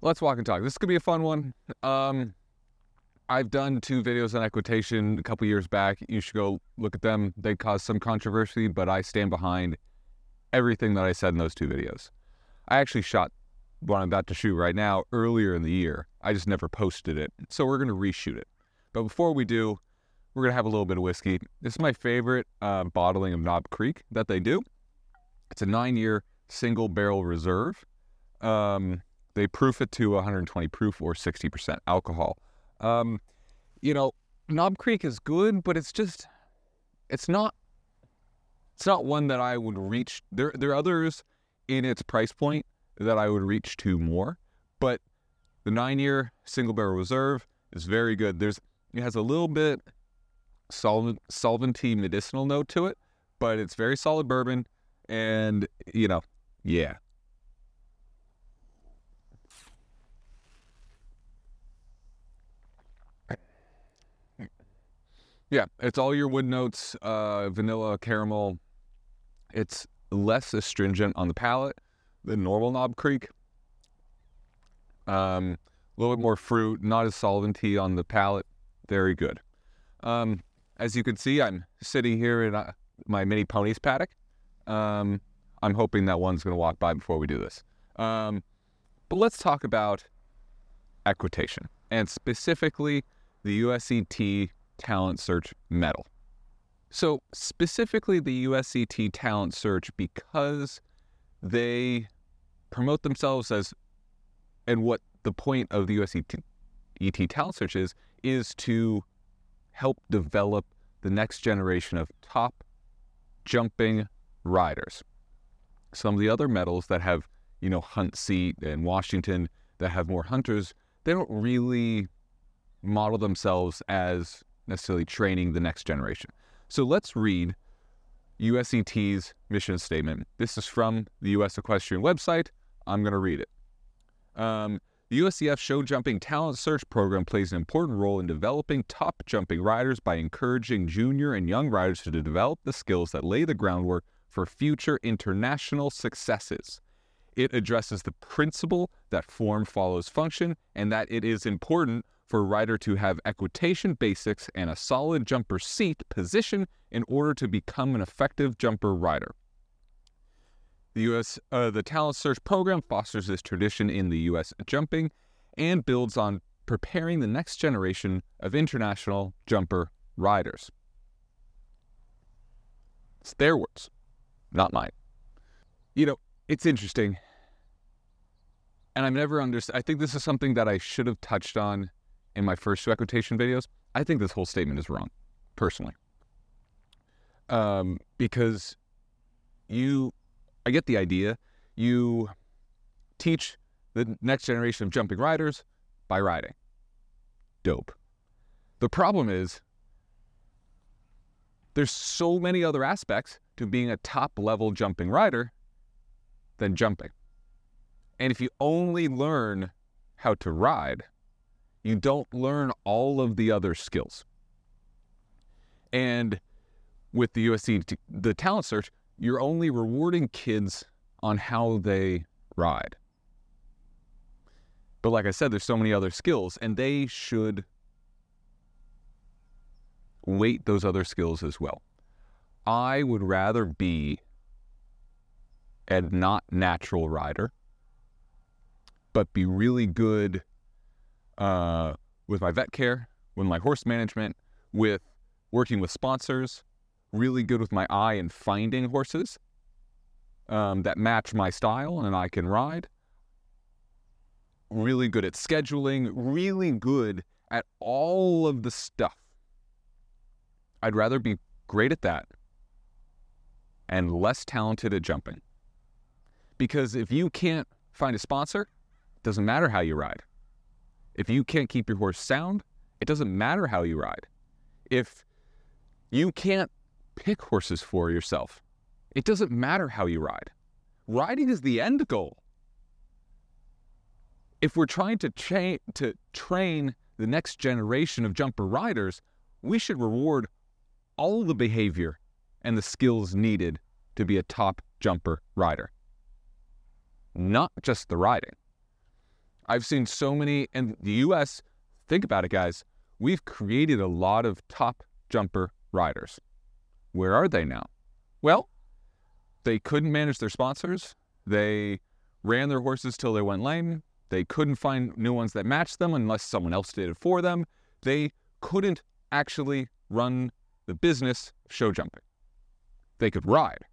let's walk and talk. This could be a fun one. Um, I've done two videos on equitation a couple years back. You should go look at them. They caused some controversy, but I stand behind everything that I said in those two videos. I actually shot what I'm about to shoot right now earlier in the year. I just never posted it. So we're going to reshoot it. But before we do, we're going to have a little bit of whiskey. This is my favorite uh, bottling of Knob Creek that they do. It's a nine year single barrel reserve. Um, they proof it to 120 proof or 60% alcohol. Um, you know, Knob Creek is good, but it's just, it's not, it's not one that I would reach. There, there are others in its price point that I would reach to more, but the nine year single barrel reserve is very good. There's, it has a little bit solvent, solventy medicinal note to it, but it's very solid bourbon. And, you know, yeah, Yeah, it's all your wood notes, uh, vanilla, caramel. It's less astringent on the palate than normal Knob Creek. Um, a little bit more fruit, not as solventy on the palate. Very good. Um, as you can see, I'm sitting here in uh, my mini ponies paddock. Um, I'm hoping that one's going to walk by before we do this. Um, but let's talk about equitation and specifically the USET Talent Search Medal. So, specifically the USET Talent Search, because they promote themselves as, and what the point of the USET Talent Search is, is to help develop the next generation of top jumping riders. Some of the other medals that have, you know, Hunt Seat and Washington that have more hunters, they don't really model themselves as necessarily training the next generation. So let's read USET's mission statement. This is from the US Equestrian website. I'm going to read it. Um, the USEF Show Jumping Talent Search Program plays an important role in developing top jumping riders by encouraging junior and young riders to develop the skills that lay the groundwork for future international successes. It addresses the principle that form follows function and that it is important for a rider to have equitation basics and a solid jumper seat position in order to become an effective jumper rider. The U.S. Uh, the Talent Search Program fosters this tradition in the U.S. jumping and builds on preparing the next generation of international jumper riders. It's their words, not mine. You know, it's interesting. And I've never understood. I think this is something that I should have touched on in my first two equitation videos, I think this whole statement is wrong, personally. Um, because you, I get the idea. You teach the next generation of jumping riders by riding. Dope. The problem is there's so many other aspects to being a top level jumping rider than jumping. And if you only learn how to ride, you don't learn all of the other skills. And with the USC, the talent search, you're only rewarding kids on how they ride. But like I said, there's so many other skills, and they should weight those other skills as well. I would rather be a not natural rider, but be really good uh, with my vet care, with my horse management, with working with sponsors, really good with my eye in finding horses um, that match my style and I can ride. Really good at scheduling, really good at all of the stuff. I'd rather be great at that and less talented at jumping. Because if you can't find a sponsor, doesn't matter how you ride. If you can't keep your horse sound, it doesn't matter how you ride. If you can't pick horses for yourself, it doesn't matter how you ride. Riding is the end goal. If we're trying to, cha- to train the next generation of jumper riders, we should reward all the behavior and the skills needed to be a top jumper rider, not just the riding. I've seen so many, and the U.S. Think about it, guys. We've created a lot of top jumper riders. Where are they now? Well, they couldn't manage their sponsors. They ran their horses till they went lame. They couldn't find new ones that matched them unless someone else did it for them. They couldn't actually run the business of show jumping. They could ride,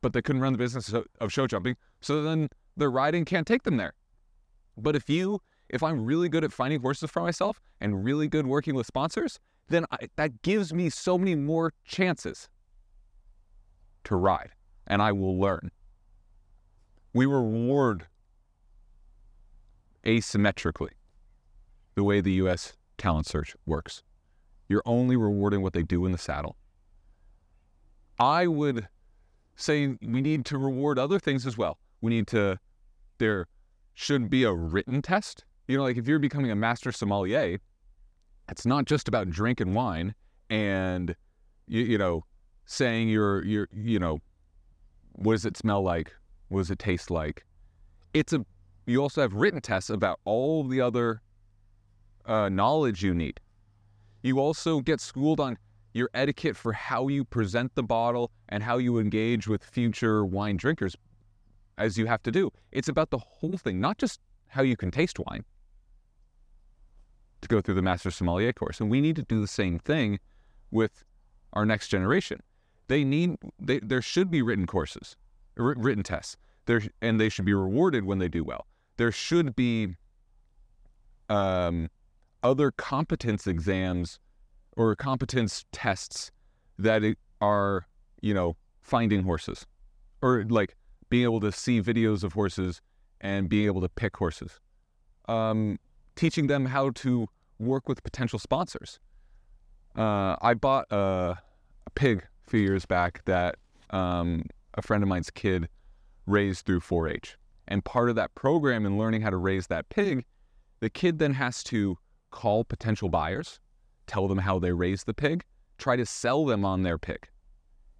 but they couldn't run the business of show jumping. So then their riding can't take them there. But if you, if I'm really good at finding horses for myself and really good working with sponsors, then I, that gives me so many more chances to ride, and I will learn. We reward asymmetrically the way the U.S. talent search works. You're only rewarding what they do in the saddle. I would say we need to reward other things as well. We need to, there should be a written test. You know, like if you're becoming a master sommelier, it's not just about drinking wine and, you, you know, saying you're, you're, you know, what does it smell like? What does it taste like? It's a you also have written tests about all the other uh, knowledge you need. You also get schooled on your etiquette for how you present the bottle and how you engage with future wine drinkers, as you have to do. It's about the whole thing, not just how you can taste wine to go through the Master Sommelier course. And we need to do the same thing with our next generation. They need, they, there should be written courses, written tests, there, and they should be rewarded when they do well there should be um, other competence exams or competence tests that are, you know, finding horses or like being able to see videos of horses and being able to pick horses. Um, teaching them how to work with potential sponsors. Uh, I bought a, a, pig a few years back that um, a friend of mine's kid raised through 4 H. And part of that program in learning how to raise that pig, the kid then has to call potential buyers, tell them how they raise the pig, try to sell them on their pig.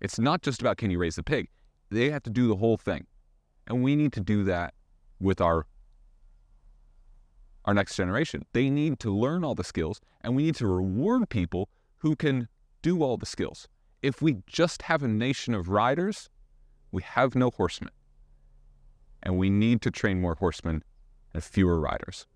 It's not just about can you raise the pig, they have to do the whole thing. And we need to do that with our our next generation. They need to learn all the skills and we need to reward people who can do all the skills. If we just have a nation of riders, we have no horsemen and we need to train more horsemen and fewer riders.